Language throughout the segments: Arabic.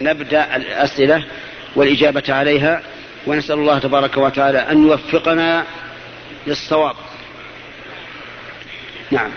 نبدأ الأسئلة والإجابة عليها ونسأل الله تبارك وتعالى أن يوفقنا للصواب. نعم.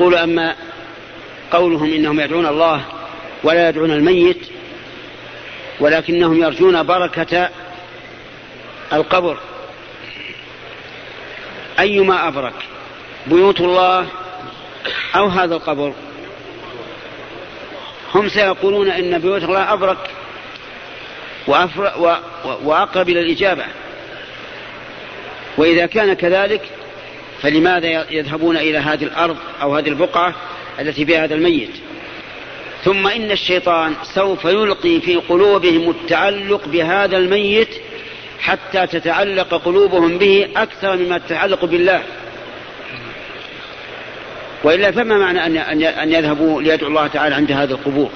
نقول أما قولهم إنهم يدعون الله ولا يدعون الميت ولكنهم يرجون بركة القبر. أيما أبرك بيوت الله أو هذا القبر؟ هم سيقولون إن بيوت الله أبرك وأقرب إلى الإجابة. وإذا كان كذلك فلماذا يذهبون إلى هذه الأرض أو هذه البقعة التي فيها هذا الميت؟ ثم إن الشيطان سوف يلقي في قلوبهم التعلق بهذا الميت حتى تتعلق قلوبهم به أكثر مما تتعلق بالله. وإلا فما معنى أن يذهبوا ليدعوا الله تعالى عند هذه القبور؟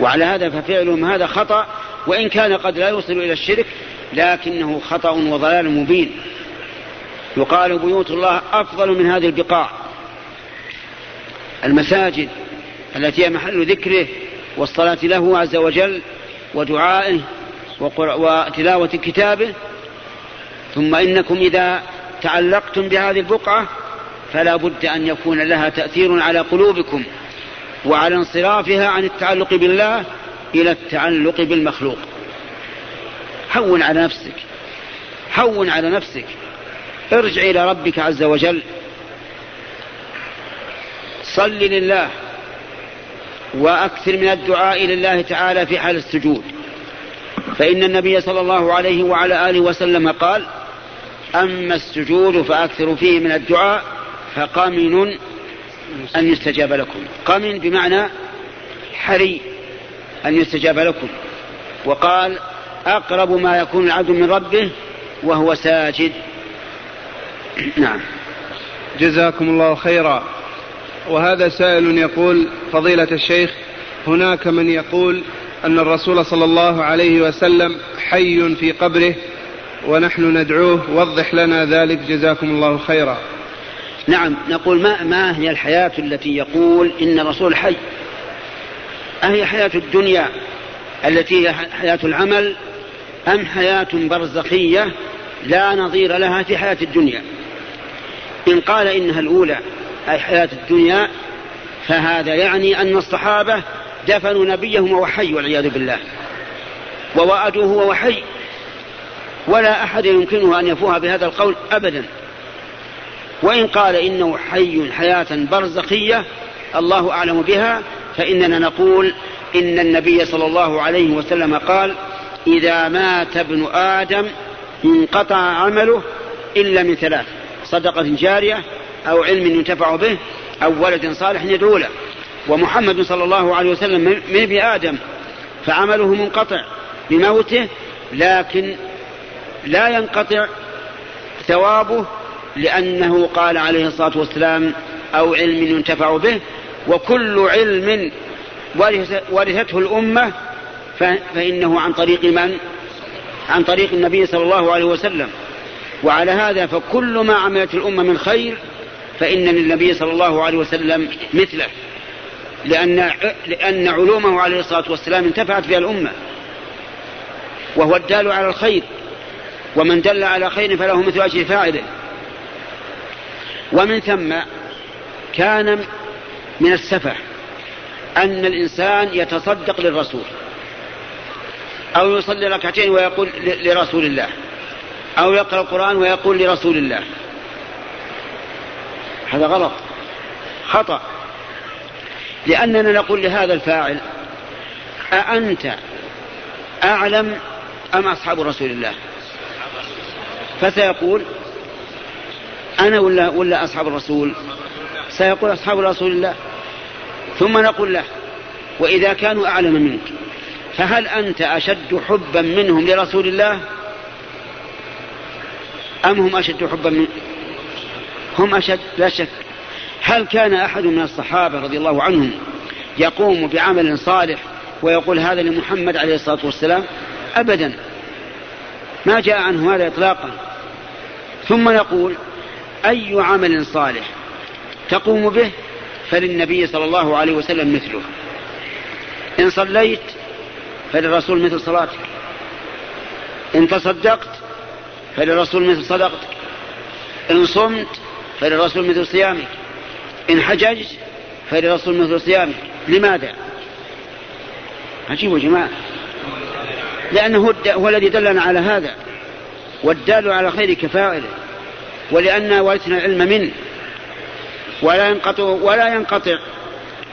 وعلى هذا ففعلهم هذا خطأ وإن كان قد لا يوصل إلى الشرك لكنه خطأ وضلال مبين. يقال بيوت الله أفضل من هذه البقاع. المساجد التي هي محل ذكره والصلاة له عز وجل ودعائه وتلاوة كتابه ثم إنكم إذا تعلقتم بهذه البقعة فلا بد أن يكون لها تأثير على قلوبكم وعلى انصرافها عن التعلق بالله إلى التعلق بالمخلوق. هون على نفسك هون على نفسك. ارجع إلى ربك عز وجل. صل لله وأكثر من الدعاء لله تعالى في حال السجود. فإن النبي صلى الله عليه وعلى آله وسلم قال أما السجود فأكثر فيه من الدعاء فقمن أن يستجاب لكم. قمن بمعنى حري أن يستجاب لكم. وقال أقرب ما يكون العبد من ربه وهو ساجد. نعم. جزاكم الله خيرا. وهذا سائل يقول فضيلة الشيخ هناك من يقول أن الرسول صلى الله عليه وسلم حي في قبره ونحن ندعوه وضح لنا ذلك جزاكم الله خيرا. نعم نقول ما, ما هي الحياة التي يقول إن الرسول حي؟ أهي حياة الدنيا التي هي حياة العمل أم حياة برزخية لا نظير لها في حياة الدنيا؟ إن قال إنها الأولى أي حياة الدنيا فهذا يعني أن الصحابة دفنوا نبيهم وهو حي والعياذ بالله. ووأدوه وهو حي. ولا أحد يمكنه أن يفوها بهذا القول أبدا. وإن قال إنه حي حياة برزخية الله أعلم بها فإننا نقول إن النبي صلى الله عليه وسلم قال إذا مات ابن آدم انقطع عمله إلا من ثلاث. صدقة جارية أو علم ينتفع به أو ولد صالح يدعو له ومحمد صلى الله عليه وسلم من ابن آدم فعمله منقطع بموته لكن لا ينقطع ثوابه لأنه قال عليه الصلاة والسلام أو علم ينتفع به. وكل علم ورثته الأمة فإنه عن طريق من؟ عن طريق النبي صلى الله عليه وسلم. وعلى هذا فكل ما عملت الأمة من خير فإن للنبي صلى الله عليه وسلم مثله لأن لأن علومه عليه الصلاة والسلام انتفعت بها الأمة. وهو الدال على الخير ومن دل على خير فله مثل أجر فاعله. ومن ثم كان من السفه أن الإنسان يتصدق للرسول أو يصلي ركعتين ويقول لرسول الله. أو يقرأ القرآن ويقول لرسول الله. هذا غلط. خطأ. لأننا نقول لهذا الفاعل أأنت أعلم أم أصحاب رسول الله؟ فسيقول أنا ولا ولا أصحاب الرسول؟ سيقول أصحاب رسول الله. ثم نقول له وإذا كانوا أعلم منك فهل أنت أشد حبا منهم لرسول الله؟ أم هم أشد حبا من هم أشد لا شك. هل كان أحد من الصحابة رضي الله عنهم يقوم بعمل صالح ويقول هذا لمحمد عليه الصلاة والسلام؟ أبدا. ما جاء عنه هذا إطلاقا. ثم نقول أي عمل صالح تقوم به فللنبي صلى الله عليه وسلم مثله. إن صليت فللرسول مثل صلاتك. إن تصدقت فللرسول مثل صدقتك إن صمت فللرسول مثل صيامك. إن حججت فللرسول مثل صيامك. لماذا؟ عجيب يا جماعة. لأنه هو الذي دلنا على هذا. والدال على خير كفاعله. ولأننا ورثنا العلم منه. ولا ينقطع ولا ينقطع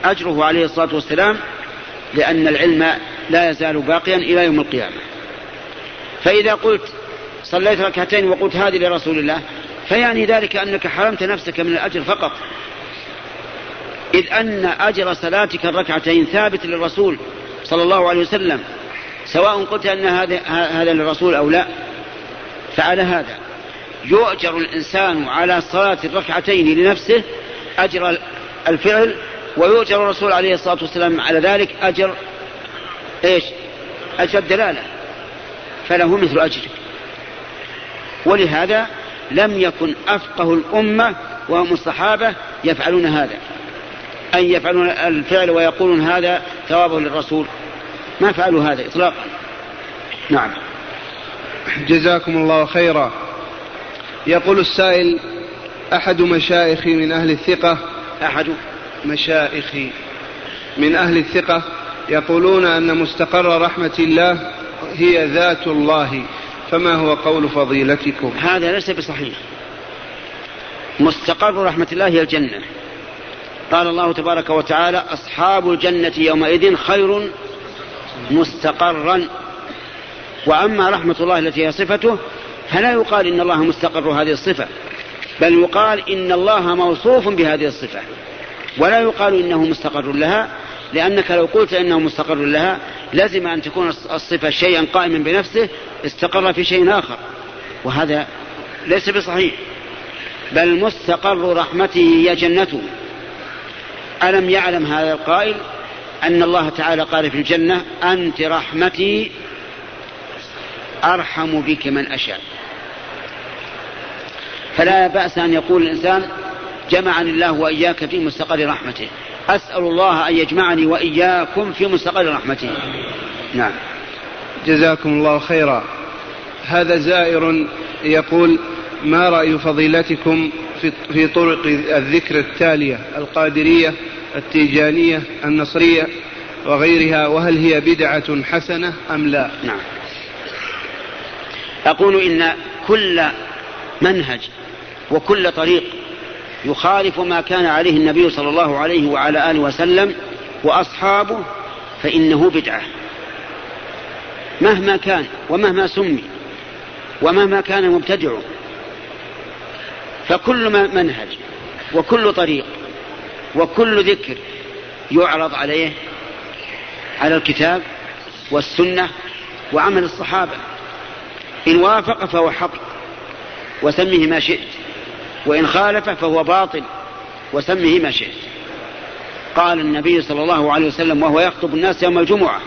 أجره عليه الصلاة والسلام لأن العلم لا يزال باقيا إلى يوم القيامة. فإذا قلت صليت ركعتين وقلت هذه لرسول الله فيعني ذلك أنك حرمت نفسك من الأجر فقط. إذ أن أجر صلاتك الركعتين ثابت للرسول صلى الله عليه وسلم سواء قلت أن هذا هذا للرسول أو لا فعلى هذا. يؤجر الإنسان على صلاة الركعتين لنفسه أجر الفعل ويؤجر الرسول عليه الصلاة والسلام على ذلك أجر إيش؟ أجر الدلالة. فله مثل أجرك. ولهذا لم يكن أفقه الأمة وهم الصحابة يفعلون هذا. أن يفعلون الفعل ويقولون هذا ثوابه للرسول. ما فعلوا هذا إطلاقا. نعم. جزاكم الله خيرا. يقول السائل أحد مشايخي من أهل الثقة أحد مشايخي من أهل الثقة يقولون أن مستقر رحمة الله هي ذات الله. فما هو قول فضيلتكم؟ هذا ليس بصحيح. مستقر رحمة الله هي الجنة. قال الله تبارك وتعالى أصحاب الجنة يومئذ خير مستقرا. وأما رحمة الله التي هي صفته فلا يقال إن الله مستقر هذه الصفة بل يقال إن الله موصوف بهذه الصفة ولا يقال إنه مستقر لها. لأنك لو قلت إنه مستقر لها لازم أن تكون الصفة شيئا قائما بنفسه استقر في شيء آخر. وهذا ليس بصحيح. بل مستقر رحمته هي جنته. ألم يعلم هذا القائل أن الله تعالى قال في الجنة أنت رحمتي أرحم بك من أشاء. فلا بأس أن يقول الإنسان جمعني الله وإياك في مستقر رحمته. أسأل الله أن يجمعني وإياكم في مستقر رحمته. نعم. جزاكم الله خيرا. هذا زائر يقول ما رأي فضيلتكم في, في طرق الذكر التالية القادرية التيجانية النصرية وغيرها وهل هي بدعة حسنة أم لا؟ نعم. أقول إن كل منهج وكل طريق يخالف ما كان عليه النبي صلى الله عليه وعلى آله وسلم وأصحابه فإنه بدعة. مهما كان ومهما سمي ومهما كان مبتدع فكل منهج وكل طريق وكل ذكر يعرض عليه على الكتاب والسنة وعمل الصحابة. إن وافق فهو حق وسمه ما شئت. وإن خالف فهو باطل وسمه ما شئت. قال النبي صلى الله عليه وسلم وهو يخطب الناس يوم الجمعة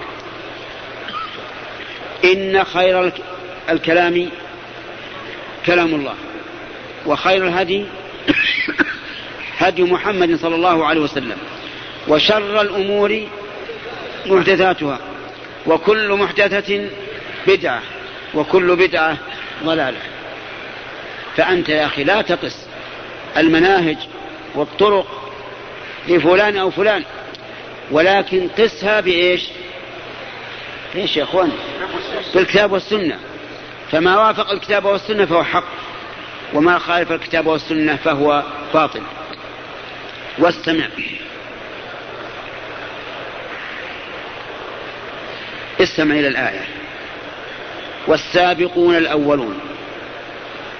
إن خير الكلام كلام الله وخير الهدي هدي محمد صلى الله عليه وسلم وشر الأمور محدثاتها وكل محدثة بدعة وكل بدعة ضلالة. فأنت يا أخي لا تقس المناهج والطرق لفلان أو فلان. ولكن قسها بإيش؟ إيش يا إخوان؟ بالكتاب والسنة. فما وافق الكتاب والسنة فهو حق وما خالف الكتاب والسنة فهو باطل. واستمع. استمع إلى الآية. والسابقون الأولون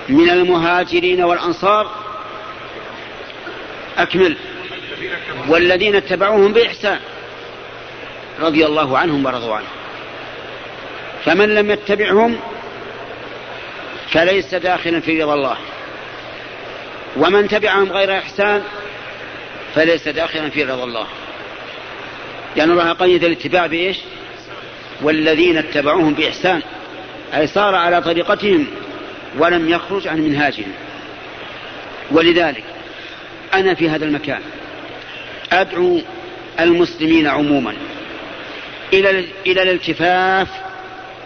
من المهاجرين والأنصار أكمل. والذين اتبعوهم بإحسان رضي الله عنهم ورضوا عنه. فمن لم يتبعهم فليس داخلا في رضا الله. ومن تبعهم غير إحسان فليس داخلا في رضا الله. لأن يعني الله قيد الاتباع بإيش؟ والذين اتبعوهم بإحسان. أي صار على طريقتهم ولم يخرج عن منهاجهم. ولذلك أنا في هذا المكان. أدعو المسلمين عموما إلى إلى الالتفاف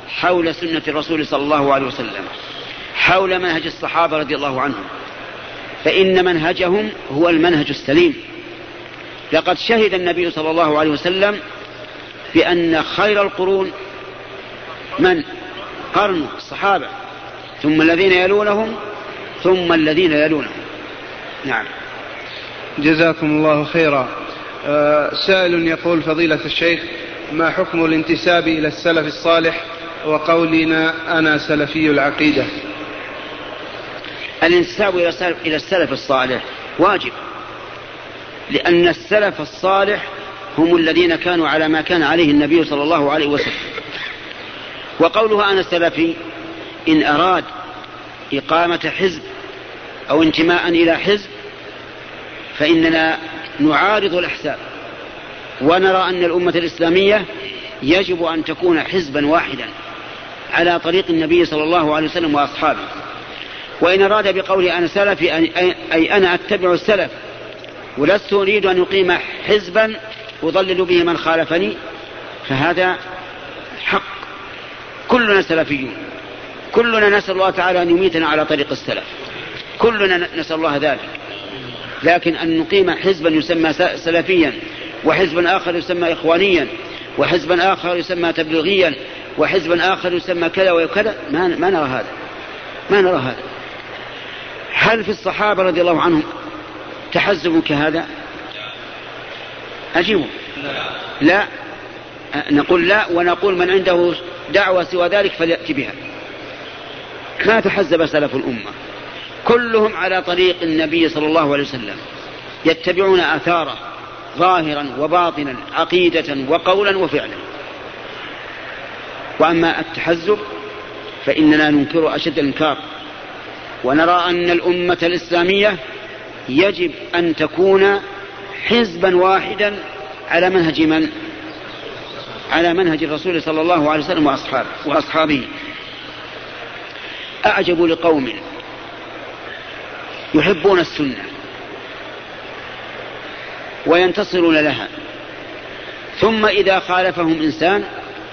حول سنة الرسول صلى الله عليه وسلم حول منهج الصحابة رضي الله عنهم. فإن منهجهم هو المنهج السليم. لقد شهد النبي صلى الله عليه وسلم بأن خير القرون من؟ قرن الصحابة. ثم الذين يلونهم ثم الذين يلونهم. نعم. جزاكم الله خيرا. آه سائل يقول فضيلة الشيخ ما حكم الانتساب إلى السلف الصالح؟ وقولنا أنا سلفي العقيدة. الانتساب إلى السلف الصالح واجب لأن السلف الصالح هم الذين كانوا على ما كان عليه النبي صلى الله عليه وسلم. وقولها أنا سلفي إن أراد إقامة حزب أو انتماء إلى حزب فإننا نعارض الأحزاب ونرى أن الأمة الإسلامية يجب أن تكون حزبا واحدا على طريق النبي صلى الله عليه وسلم وأصحابه. وإن أراد بقوله أنا سلفي أي أنا أتبع السلف ولست أريد أن يقيم حزبا أضلل به من خالفني فهذا حق. كلنا سلفيون. كلنا نسأل الله تعالى أن يميتنا على طريق السلف. كلنا نسأل الله ذلك. لكن أن نقيم حزبا يسمى سلفيا وحزبا آخر يسمى إخوانيا وحزبا آخر يسمى تبليغيا وحزبا آخر يسمى كذا وكذا ما, ما نرى هذا. ما نرى هذا. هل في الصحابة رضي الله عنهم تحزب كهذا؟ أجيبوا لا. نقول لا ونقول من عنده دعوة سوى ذلك فليأتي بها. ما تحزب سلف الأمة؟ كلهم على طريق النبي صلى الله عليه وسلم يتبعون آثاره ظاهرا وباطنا عقيدة وقولا وفعلا. وأما التحزب فإننا ننكر أشد الإنكار ونرى أن الأمة الإسلامية يجب أن تكون حزبا واحدا على منهج من؟ على منهج الرسول صلى الله عليه وسلم وأصحابه, وأصحابه. أعجب لقوم يحبون السنة وينتصرون لها. ثم إذا خالفهم إنسان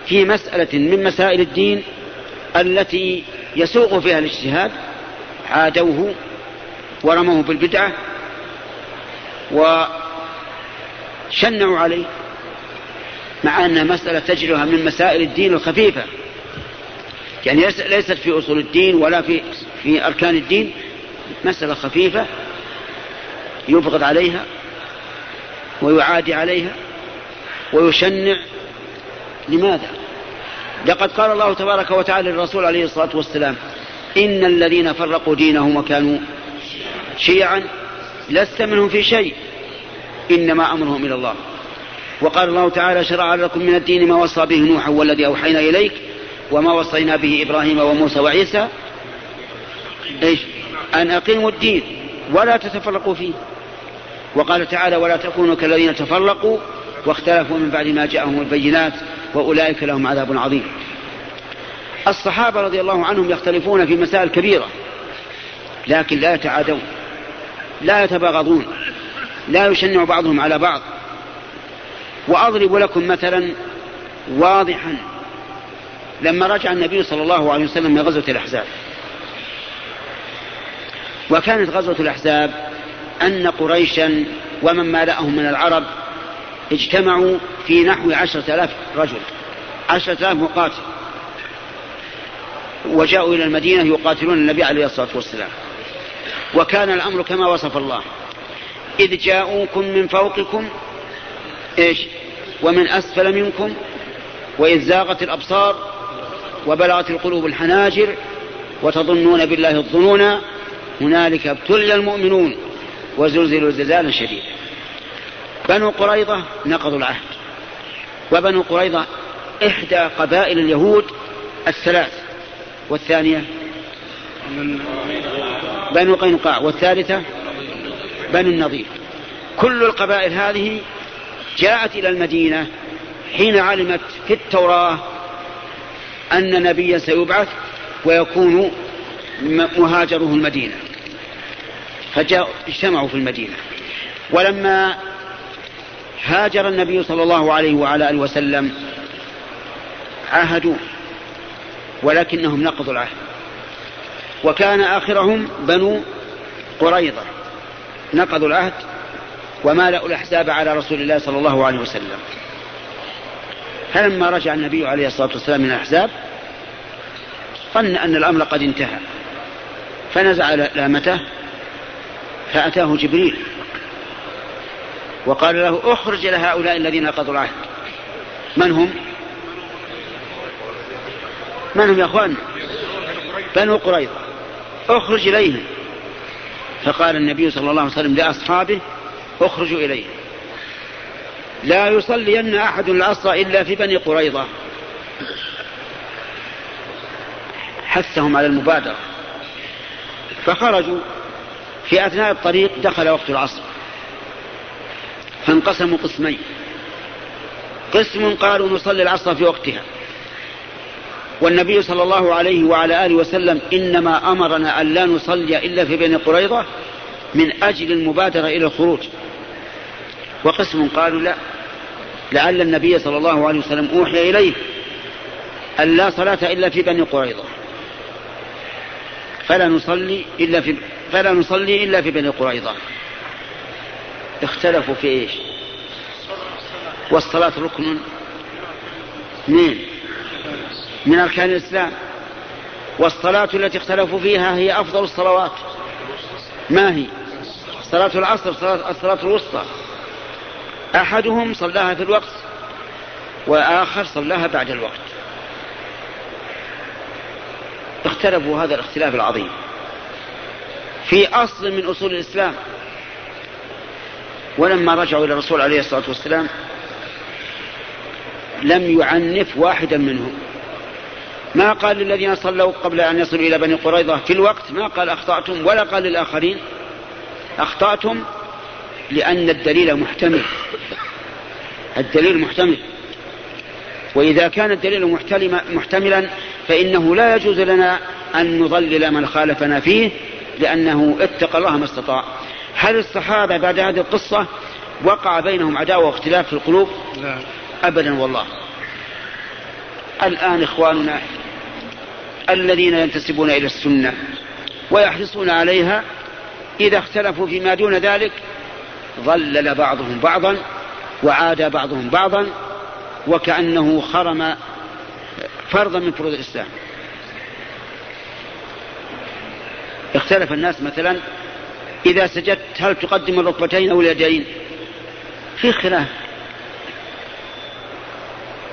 في مسألة من مسائل الدين التي يسوق فيها الاجتهاد عادوه ورموه بالبدعة وشنعوا عليه مع أن مسألة تجرها من مسائل الدين الخفيفة. يعني ليست في أصول الدين ولا في في أركان الدين مسألة خفيفة يبغض عليها ويعادي عليها ويشنع. لماذا؟ لقد قال الله تبارك وتعالى للرسول عليه الصلاة والسلام إن الذين فرقوا دينهم وكانوا شيعا لست منهم في شيء إنما أمرهم إلى الله. وقال الله تعالى شرع لكم من الدين ما وصى به نوحا والذي أوحينا إليك وما وصينا به إبراهيم وموسى وعيسى. إيش؟ أن أقيموا الدين ولا تتفرقوا فيه. وقال تعالى ولا تكونوا كالذين تفرقوا واختلفوا من بعد ما جاءهم البينات وأولئك لهم عذاب عظيم. الصحابة رضي الله عنهم يختلفون في مسائل كبيرة لكن لا يتعادون لا يتباغضون لا يشنع بعضهم على بعض. وأضرب لكم مثلا واضحا لما رجع النبي صلى الله عليه وسلم من غزوة الأحزاب وكانت غزوة الأحزاب أن قريشا ومن مالأهم من العرب اجتمعوا في نحو عشرة آلاف رجل. عشرة آلاف مقاتل. وجاءوا إلى المدينة يقاتلون النبي عليه الصلاة والسلام. وكان الأمر كما وصف الله. إذ جاءوكم من فوقكم إيش؟ ومن أسفل منكم وإذ زاغت الأبصار وبلغت القلوب الحناجر وتظنون بالله الظنون هنالك ابتلي المؤمنون وزلزلوا زلزالا شديدا. بنو قريضة نقضوا العهد. وبنو قريضة إحدى قبائل اليهود الثلاث. والثانية بنو قينقاع والثالثة بنو النضير. كل القبائل هذه جاءت إلى المدينة حين علمت في التوراة أن نبيا سيبعث ويكون مهاجره المدينة. فجاءوا اجتمعوا في المدينة. ولما هاجر النبي صلى الله عليه وعلى آله وسلم عاهدوا ولكنهم نقضوا العهد. وكان آخرهم بنو قريظة. نقضوا العهد ومالأوا الأحزاب على رسول الله صلى الله عليه وسلم. فلما رجع النبي عليه الصلاة والسلام من الأحزاب ظن أن الأمر قد انتهى. فنزع لامته فأتاه جبريل وقال له أخرج لهؤلاء الذين قضوا العهد. من هم؟ من هم يا أخوان؟ بنو قريظة. أخرج إليهم. فقال النبي صلى الله عليه وسلم لأصحابه أخرجوا إليه. لا يصلين أحد العصر إلا في بني قريظة. حثهم على المبادرة. فخرجوا في أثناء الطريق دخل وقت العصر. فانقسموا قسمين. قسم قالوا نصلي العصر في وقتها. والنبي صلى الله عليه وعلى آله وسلم إنما أمرنا أن لا نصلي إلا في بني قريظة من أجل المبادرة إلى الخروج. وقسم قالوا لا. لعل النبي صلى الله عليه وسلم أوحي إليه أن لا صلاة إلا في بني قريظة. فلا نصلي إلا في فلا نصلي إلا في بني قريظة. اختلفوا في إيش؟ والصلاة ركن اثنين من أركان الإسلام. والصلاة التي اختلفوا فيها هي أفضل الصلوات. ما هي؟ صلاة العصر صلاة الصلاة الوسطى. أحدهم صلاها في الوقت وآخر صلاها بعد الوقت. اختلفوا هذا الاختلاف العظيم. في أصل من أصول الإسلام. ولما رجعوا إلى الرسول عليه الصلاة والسلام لم يعنف واحدا منهم. ما قال للذين صلوا قبل أن يصلوا إلى بني قريظة في الوقت؟ ما قال أخطأتم ولا قال للآخرين. أخطأتم لأن الدليل محتمل. الدليل محتمل. وإذا كان الدليل محتملا فإنه لا يجوز لنا أن نضلل من خالفنا فيه لأنه اتقى الله ما استطاع. هل الصحابة بعد هذه القصة وقع بينهم عداوة واختلاف في القلوب؟ لا. أبدا والله. الآن إخواننا الذين ينتسبون إلى السنة ويحرصون عليها إذا اختلفوا فيما دون ذلك ظلل بعضهم بعضا وعاد بعضهم بعضا وكأنه خرم فرضا من فروض الإسلام. اختلف الناس مثلا إذا سجدت هل تقدم الركبتين أو اليدين؟ في خلاف.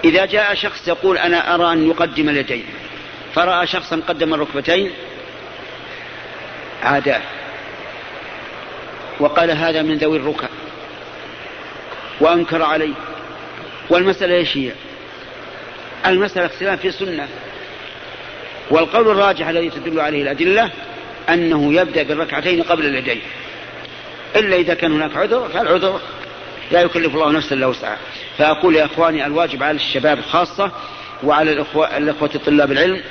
إذا جاء شخص يقول أنا أرى أن يقدم اليدين فرأى شخصا قدم الركبتين عاداه وقال هذا من ذوي الركب وأنكر عليه. والمسألة إيش هي؟ المسألة اختلاف في السنة. والقول الراجح الذي تدل عليه الأدلة أنه يبدأ بالركعتين قبل اليدين إلا إذا كان هناك عذر فالعذر لا يكلف الله نفسا إلا وسعها. فأقول يا إخواني الواجب على الشباب خاصة وعلى الأخوة, الأخوة طلاب العلم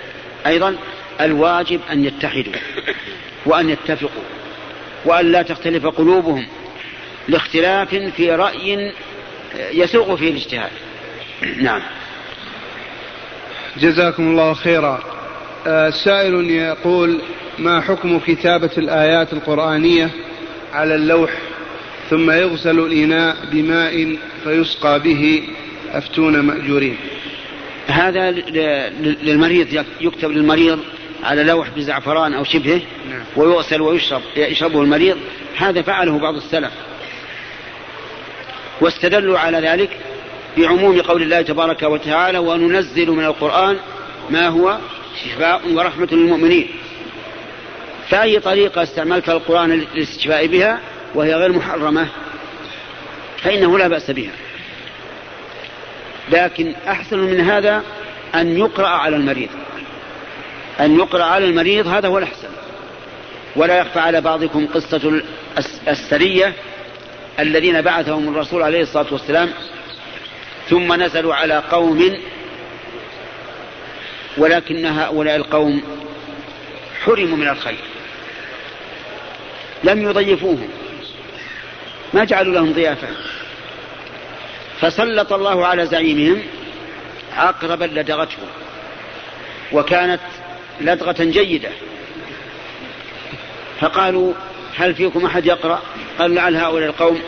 أيضا الواجب أن يتحدوا وأن يتفقوا وأن لا تختلف قلوبهم لاختلاف في رأي يسوق فيه الاجتهاد. نعم. جزاكم الله خيرا. آه، سائل يقول ما حكم كتابة الآيات القرآنية على اللوح ثم يغسل الإناء بماء فيسقى به أفتون مأجورين؟ هذا للمريض يكتب للمريض على لوح بزعفران أو شبهه نعم. ويغسل ويشرب يشربه المريض. هذا فعله بعض السلف. واستدلوا على ذلك بعموم قول الله تبارك وتعالى وننزل من القرآن ما هو شفاء ورحمة للمؤمنين. فأي طريقة استعملت القرآن للاستشفاء بها وهي غير محرمة؟ فإنه لا بأس بها. لكن أحسن من هذا أن يقرأ على المريض. أن يقرأ على المريض هذا هو الأحسن. ولا يخفى على بعضكم قصة السرية الذين بعثهم الرسول عليه الصلاة والسلام ثم نزلوا على قوم ولكن هؤلاء القوم حرموا من الخير. لم يضيفوهم. ما جعلوا لهم ضيافة. فسلط الله على زعيمهم عقربا لدغته وكانت لدغة جيدة. فقالوا هل فيكم أحد يقرأ؟ قال لعل هؤلاء القوم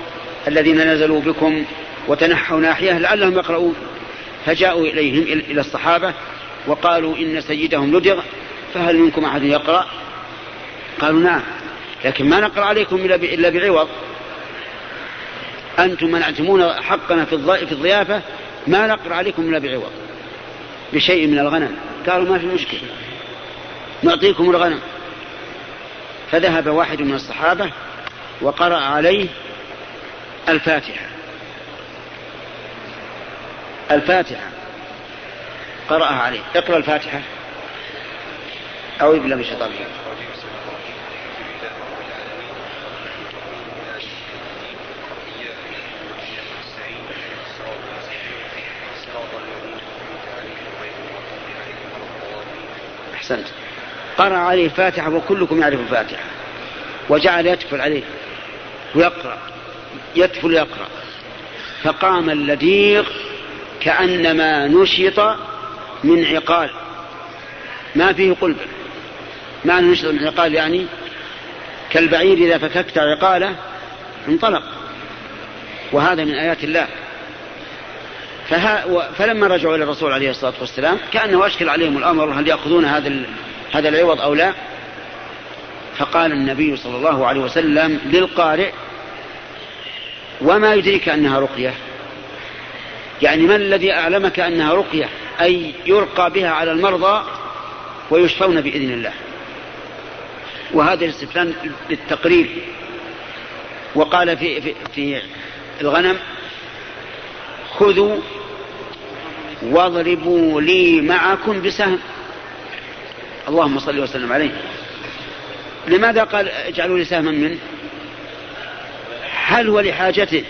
الذين نزلوا بكم وتنحوا ناحية لعلهم يقرؤون. فجاءوا إليهم إلى الصحابة وقالوا إن سيدهم لدغ فهل منكم أحد يقرأ؟ قالوا نعم. لكن ما نقرأ عليكم إلا بعوض. أنتم منعتمون حقنا في الضيافة ما نقرأ عليكم إلا بعوض. بشيء من الغنم. قالوا ما في مشكلة. نعطيكم الغنم. فذهب واحد من الصحابة وقرأ عليه الفاتحة. الفاتحة. قرأها عليه. اقرأ الفاتحة. بالله من الشيطان أحسنت. قرأ عليه الفاتحة وكلكم يعرف الفاتحة. وجعل يتفل عليه ويقرأ يتفل يقرأ فقام اللديغ كأنما نشط من عقال. ما فيه قلب. معنى نشط من عقال يعني كالبعير إذا فككت عقاله انطلق. وهذا من آيات الله. فها فلما رجعوا إلى الرسول عليه الصلاة والسلام كأنه أشكل عليهم الأمر هل يأخذون هذا هذا العوض أو لا؟ فقال النبي صلى الله عليه وسلم للقارئ وما يدريك أنها رقية؟ يعني من الذي أعلمك أنها رقية؟ أي يرقى بها على المرضى ويشفون بإذن الله. وهذا الاستفهام للتقرير وقال في في, في الغنم خذوا واضربوا لي معكم بسهم. اللهم صل وسلم عليه. لماذا قال اجعلوا لي سهما منه؟ هل هو لحاجته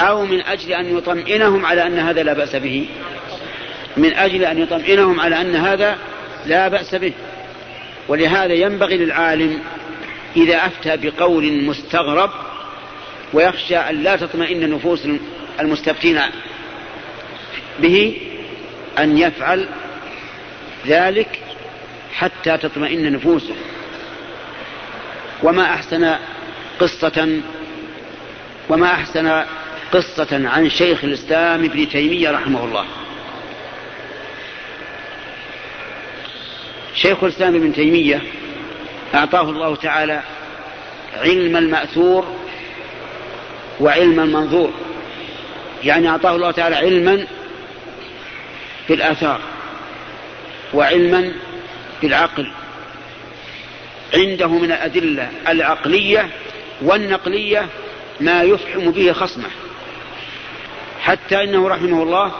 أو من أجل أن يطمئنهم على أن هذا لا بأس به؟ من أجل أن يطمئنهم على أن هذا لا بأس به. ولهذا ينبغي للعالم إذا أفتى بقول مستغرب ويخشى أن لا تطمئن نفوس المستفتين به أن يفعل ذلك حتى تطمئن نفوسه. وما أحسن قصة وما أحسن قصة عن شيخ الإسلام ابن تيمية رحمه الله. شيخ الإسلام ابن تيمية أعطاه الله تعالى علم المأثور وعلم المنظور. يعني أعطاه الله تعالى علما في الآثار وعلما بالعقل عنده من الأدلة العقلية والنقلية ما يفحم به خصمه حتى إنه رحمه الله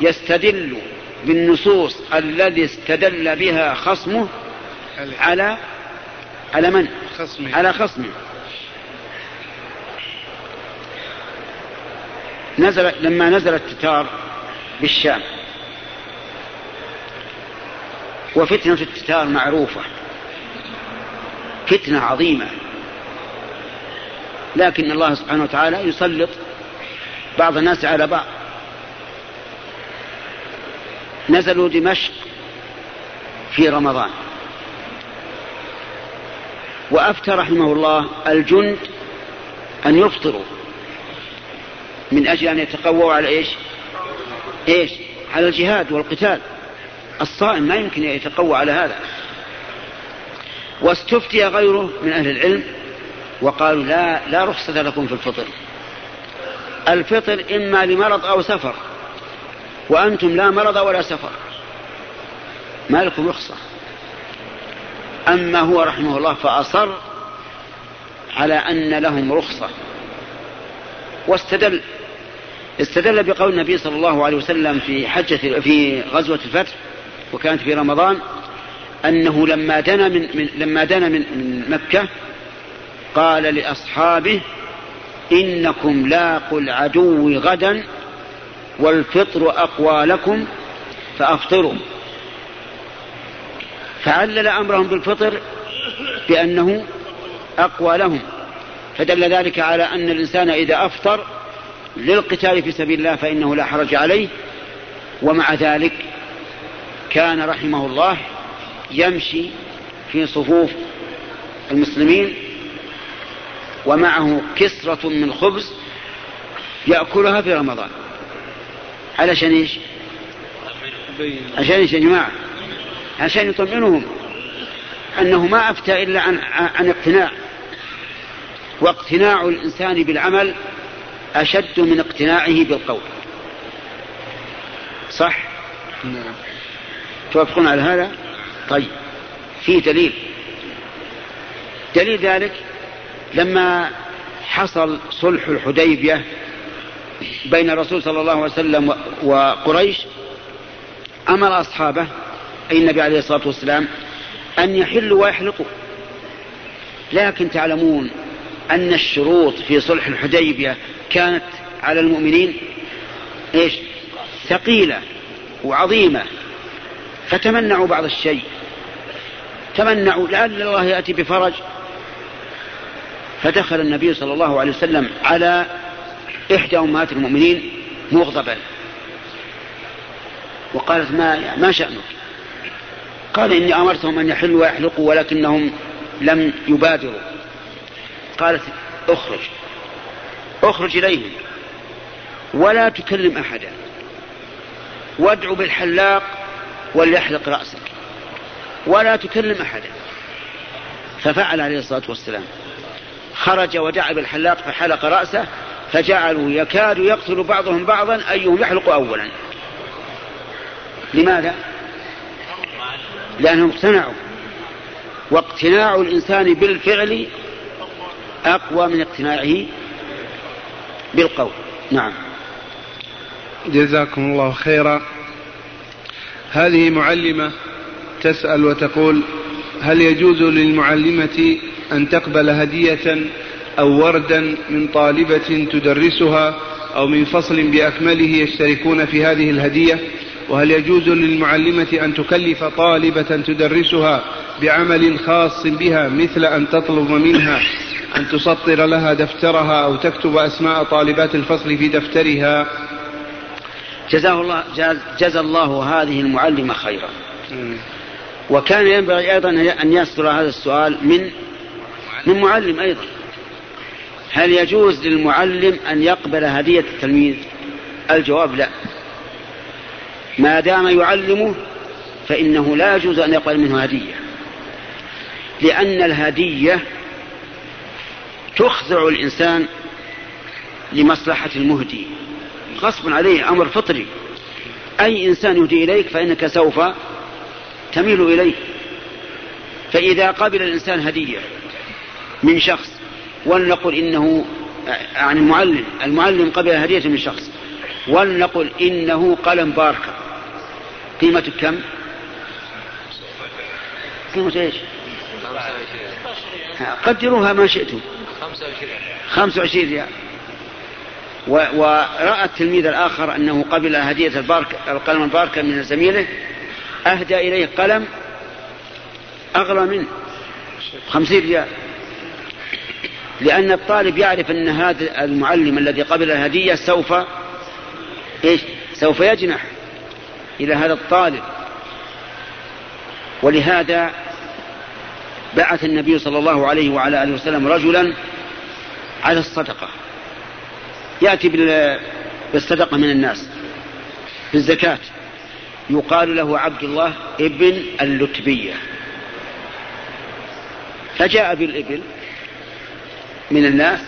يستدل بالنصوص الذي استدل بها خصمه على على من؟ خصمه. على خصمه. نزل لما نزل التتار بالشام. وفتنة التتار معروفة. فتنة عظيمة. لكن الله سبحانه وتعالى يسلط بعض الناس على بعض. نزلوا دمشق في رمضان. وأفتى رحمه الله الجند أن يفطروا. من أجل أن يتقووا على إيش؟ إيش؟ على الجهاد والقتال. الصائم ما يمكن يتقوى على هذا. واستفتي غيره من أهل العلم وقالوا لا لا رخصة لكم في الفطر. الفطر إما لمرض أو سفر. وأنتم لا مرض ولا سفر. ما لكم رخصة. أما هو رحمه الله فأصر على أن لهم رخصة. واستدل. استدل بقول النبي صلى الله عليه وسلم في حجة في غزوة الفتح وكانت في رمضان أنه لما دنا من, من لما دنا من, من مكة قال لأصحابه إنكم لاقوا العدو غدا والفطر أقوى لكم فأفطروا. فعلل أمرهم بالفطر بأنه أقوى لهم فدل ذلك على أن الإنسان إذا أفطر للقتال في سبيل الله فإنه لا حرج عليه ومع ذلك كان رحمه الله يمشي في صفوف المسلمين ومعه كسرة من خبز يأكلها في رمضان علشان إيش؟ عشان إيش يا جماعة؟ عشان يطمئنهم أنه ما أفتى إلا عن, عن اقتناع واقتناع الإنسان بالعمل أشد من اقتناعه بالقول. صح؟ نعم. توافقون على هذا؟ طيب. في دليل. دليل ذلك لما حصل صلح الحديبية بين الرسول صلى الله عليه وسلم وقريش أمر أصحابه أي النبي عليه الصلاة والسلام أن يحلوا ويحلقوا. لكن تعلمون أن الشروط في صلح الحديبية كانت على المؤمنين إيش؟ ثقيلة وعظيمة فتمنعوا بعض الشيء. تمنعوا لعل الله يأتي بفرج. فدخل النبي صلى الله عليه وسلم على إحدى أمهات المؤمنين مغضبا وقالت ما ما شأنك؟ قال إني أمرتهم أن يحلوا ويحلقوا ولكنهم لم يبادروا. قالت اخرج. اخرج إليهم. ولا تكلم أحدا. وادع بالحلاق وليحلق رأسك. ولا تكلم أحدا. ففعل عليه الصلاة والسلام. خرج ودعا بالحلاق فحلق رأسه فجعلوا يكاد يقتل بعضهم بعضا أيهم يحلق أولا. لماذا؟ لأنهم اقتنعوا. واقتناع الإنسان بالفعل أقوى من اقتناعه بالقول. نعم. جزاكم الله خيرا. هذه معلمة تسأل وتقول هل يجوز للمعلمة أن تقبل هدية أو وردا من طالبة تدرسها أو من فصل بأكمله يشتركون في هذه الهدية؟ وهل يجوز للمعلمة أن تكلف طالبة تدرسها بعمل خاص بها مثل أن تطلب منها أن تسطر لها دفترها أو تكتب أسماء طالبات الفصل في دفترها؟ جزاه الله جزى الله هذه المعلمة خيرا. وكان ينبغي أيضا أن يصدر هذا السؤال من من معلم أيضا. هل يجوز للمعلم أن يقبل هدية التلميذ؟ الجواب لا. ما دام يعلمه فإنه لا يجوز أن يقبل منه هدية. لأن الهدية تخضع الإنسان لمصلحة المهدي. غصب عليه أمر فطري. أي إنسان يهدي إليك فإنك سوف تميل إليه. فإذا قبل الإنسان هدية من شخص ولنقل إنه عن المعلم المعلم قبل هدية من شخص ولنقل إنه قلم باركة. قيمته كم؟ قيمة إيش؟ قدروها ما شئتم. 25 ريال. ورأى التلميذ الآخر أنه قبل هدية البارك القلم الباركة من زميله أهدى إليه قلم أغلى منه. خمسين ريال. لأن الطالب يعرف أن هذا المعلم الذي قبل الهدية سوف إيش؟ سوف يجنح. إلى هذا الطالب. ولهذا بعث النبي صلى الله عليه وعلى آله وسلم رجلا على الصدقة. يأتي بالصدقة من الناس بالزكاة. يقال له عبد الله ابن اللتبية. فجاء بالإبل من الناس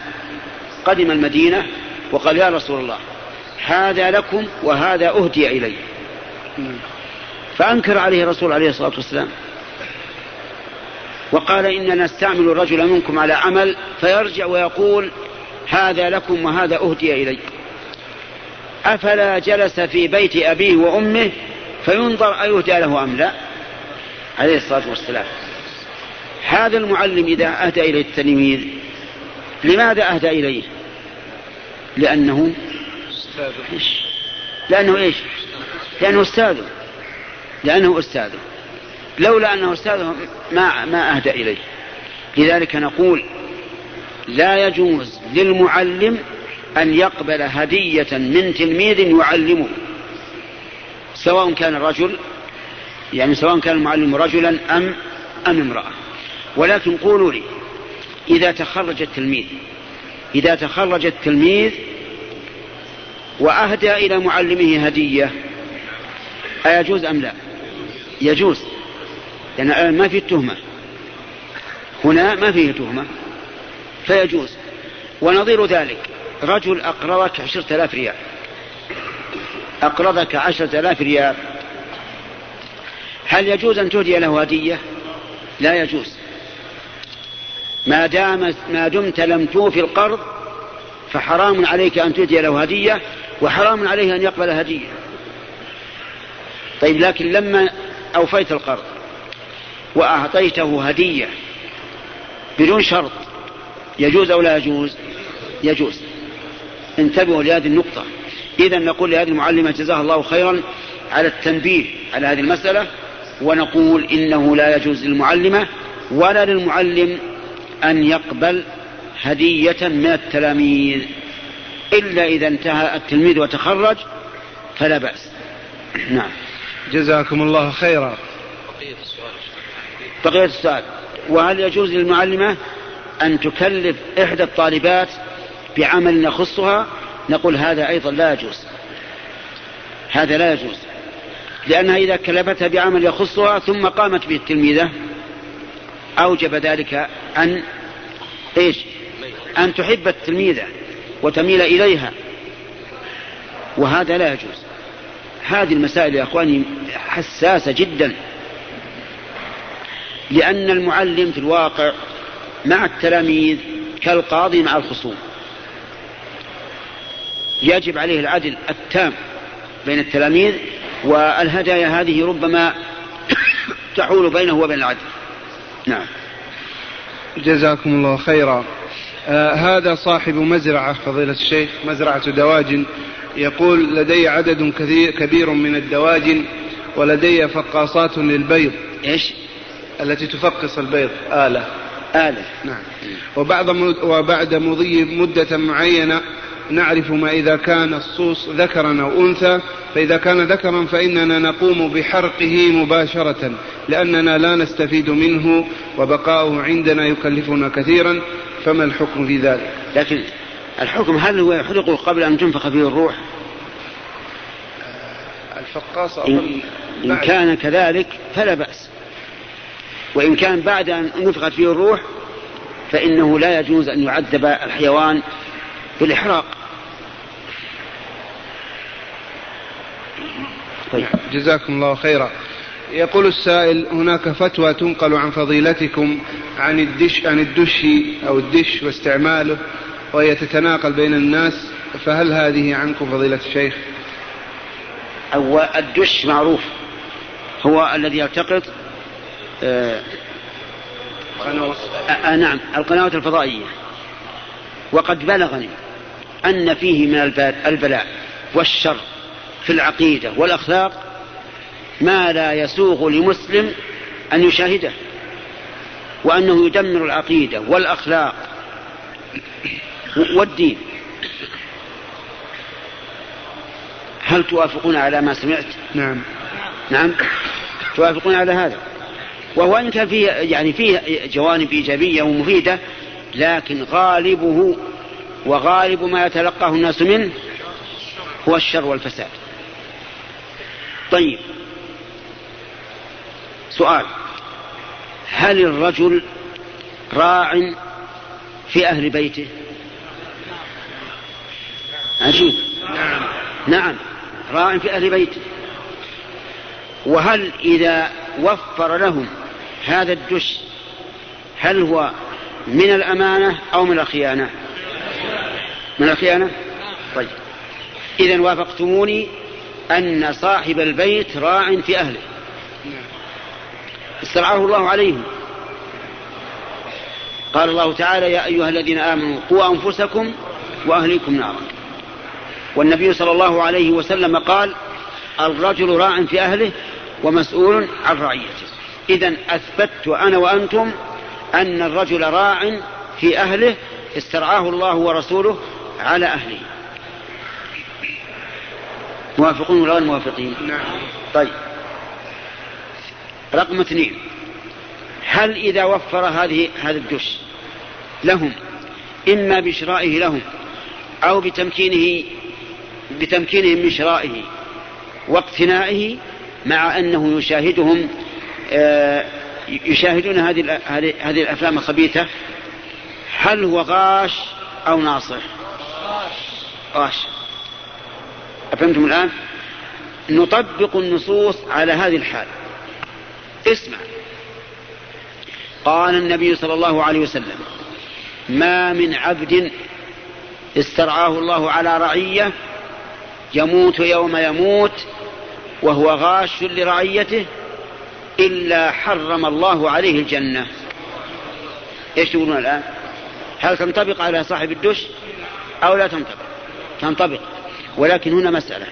قدم المدينة وقال يا رسول الله هذا لكم وهذا أهدي إلي. فأنكر عليه الرسول عليه الصلاة والسلام. وقال إننا نستعمل الرجل منكم على عمل فيرجع ويقول هذا لكم وهذا أهدي إلي. أفلا جلس في بيت أبيه وأمه فينظر أيهدى له أم لا؟ عليه الصلاة والسلام. هذا المعلم إذا أهدى إليه التلميذ لماذا أهدى إليه؟ لأنه لأنه إيش؟ لأنه أستاذه. لأنه أستاذه. لولا أنه أستاذه ما, ما أهدى إليه. لذلك نقول لا يجوز للمعلم أن يقبل هدية من تلميذ يعلمه. سواء كان الرجل يعني سواء كان المعلم رجلا أم أم امرأة. ولكن قولوا لي إذا تخرج التلميذ إذا تخرج التلميذ وأهدى إلى معلمه هدية أيجوز أم لا؟ يجوز. لأن يعني ما فيه تهمة. هنا ما فيه تهمة. فيجوز. ونظير ذلك. رجل أقرضك عشرة آلاف ريال. أقرضك عشرة آلاف ريال. هل يجوز أن تهدي له هدية؟ لا يجوز. ما دام ما دمت لم توفي القرض فحرام عليك أن تهدي له هدية وحرام عليه أن يقبل هدية. طيب لكن لما أوفيت القرض وأعطيته هدية بدون شرط يجوز أو لا يجوز؟ يجوز. انتبهوا لهذه النقطة. إذا نقول لهذه المعلمة جزاها الله خيرا على التنبيه على هذه المسألة ونقول إنه لا يجوز للمعلمة ولا للمعلم أن يقبل هدية من التلاميذ. إلا إذا انتهى التلميذ وتخرج فلا بأس. نعم. جزاكم الله خيرا. بقية السؤال. وهل يجوز للمعلمة أن تكلف إحدى الطالبات بعمل يخصها نقول هذا أيضا لا يجوز. هذا لا يجوز. لأنها إذا كلفتها بعمل يخصها ثم قامت به التلميذة أوجب ذلك أن إيش؟ أن تحب التلميذة وتميل إليها. وهذا لا يجوز. هذه المسائل يا أخواني حساسة جدا لأن المعلم في الواقع مع التلاميذ كالقاضي مع الخصوم. يجب عليه العدل التام بين التلاميذ والهدايا هذه ربما تحول بينه وبين العدل. نعم. جزاكم الله خيرا. آه هذا صاحب مزرعة فضيلة الشيخ مزرعة دواجن. يقول لدي عدد كثير كبير من الدواجن ولدي فقاصات للبيض. إيش؟ التي تفقص البيض. آلة. آلة. نعم. وبعد وبعد مضي مدة معينة نعرف ما إذا كان الصوص ذكرا أو أنثى. فإذا كان ذكرا فإننا نقوم بحرقه مباشرة لأننا لا نستفيد منه وبقاؤه عندنا يكلفنا كثيرا. فما الحكم في ذلك؟ لكن الحكم هل هو يحرقه قبل أن تنفخ فيه الروح. الفقاص إن, إن كان كذلك فلا بأس. وإن كان بعد أن نفخت فيه الروح فإنه لا يجوز أن يعذب الحيوان بالإحراق. طيب. جزاكم الله خيرا. يقول السائل هناك فتوى تنقل عن فضيلتكم عن الدش عن الدش أو الدش واستعماله. وهي تتناقل بين الناس فهل هذه عنكم فضيلة الشيخ؟ أو الدش معروف. هو الذي يلتقط آه آه نعم القنوات الفضائية. وقد بلغني أن فيه من البلاء والشر في العقيدة والأخلاق ما لا يسوغ لمسلم أن يشاهده وأنه يدمر العقيدة والأخلاق. والدين. هل توافقون على ما سمعت؟ نعم. نعم. توافقون على هذا. وهو إن كان فيه يعني فيه جوانب إيجابية ومفيدة لكن غالبه وغالب ما يتلقاه الناس منه هو الشر والفساد. طيب. سؤال. هل الرجل راع في أهل بيته؟ عجيب. نعم. نعم. راع في أهل بيته وهل إذا وفر لهم هذا الدش هل هو من الأمانة أو من الخيانة؟ من الخيانة؟ طيب. إذا وافقتموني أن صاحب البيت راع في أهله. استرعاه الله عليهم. قال الله تعالى يا أيها الذين آمنوا قوا أنفسكم وأهليكم نارا. والنبي صلى الله عليه وسلم قال الرجل راع في أهله ومسؤول عن رعيته. إذا أثبت أنا وأنتم أن الرجل راع في أهله استرعاه الله ورسوله على أهله. موافقون ولا غير موافقين؟ نعم. طيب. رقم اثنين. هل إذا وفر هذه هذا الدش لهم إما بشرائه لهم أو بتمكينه بتمكينهم من شرائه واقتنائه مع أنه يشاهدهم آه، يشاهدون هذه هذه الأفلام الخبيثة هل هو غاش أو ناصح؟ غاش. أفهمتم الآن؟ نطبق النصوص على هذه الحال. اسمع. قال النبي صلى الله عليه وسلم ما من عبد استرعاه الله على رعية يموت يوم يموت وهو غاش لرعيته إلا حرم الله عليه الجنة. إيش تقولون الآن؟ هل تنطبق على صاحب الدش أو لا تنطبق؟ تنطبق. ولكن هنا مسألة.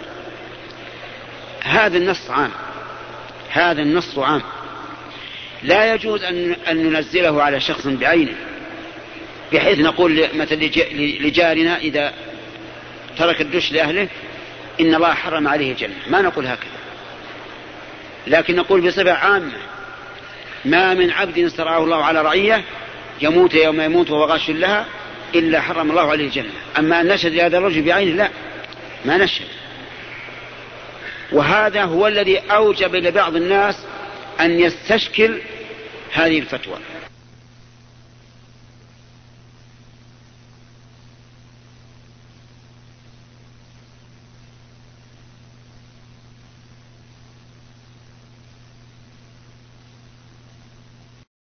هذا النص عام. هذا النص عام. لا يجوز أن ننزله على شخص بعينه بحيث نقول مثلا لجارنا إذا ترك الدش لأهله إن الله حرم عليه الجنة ما نقول هكذا. لكن نقول بصفة عامة. ما من عبد استرعاه الله على رعية يموت يوم يموت وهو غاش لها إلا حرم الله عليه الجنة. أما أن نشهد لهذا الرجل بعينه لا. ما نشهد. وهذا هو الذي أوجب لبعض الناس أن يستشكل هذه الفتوى.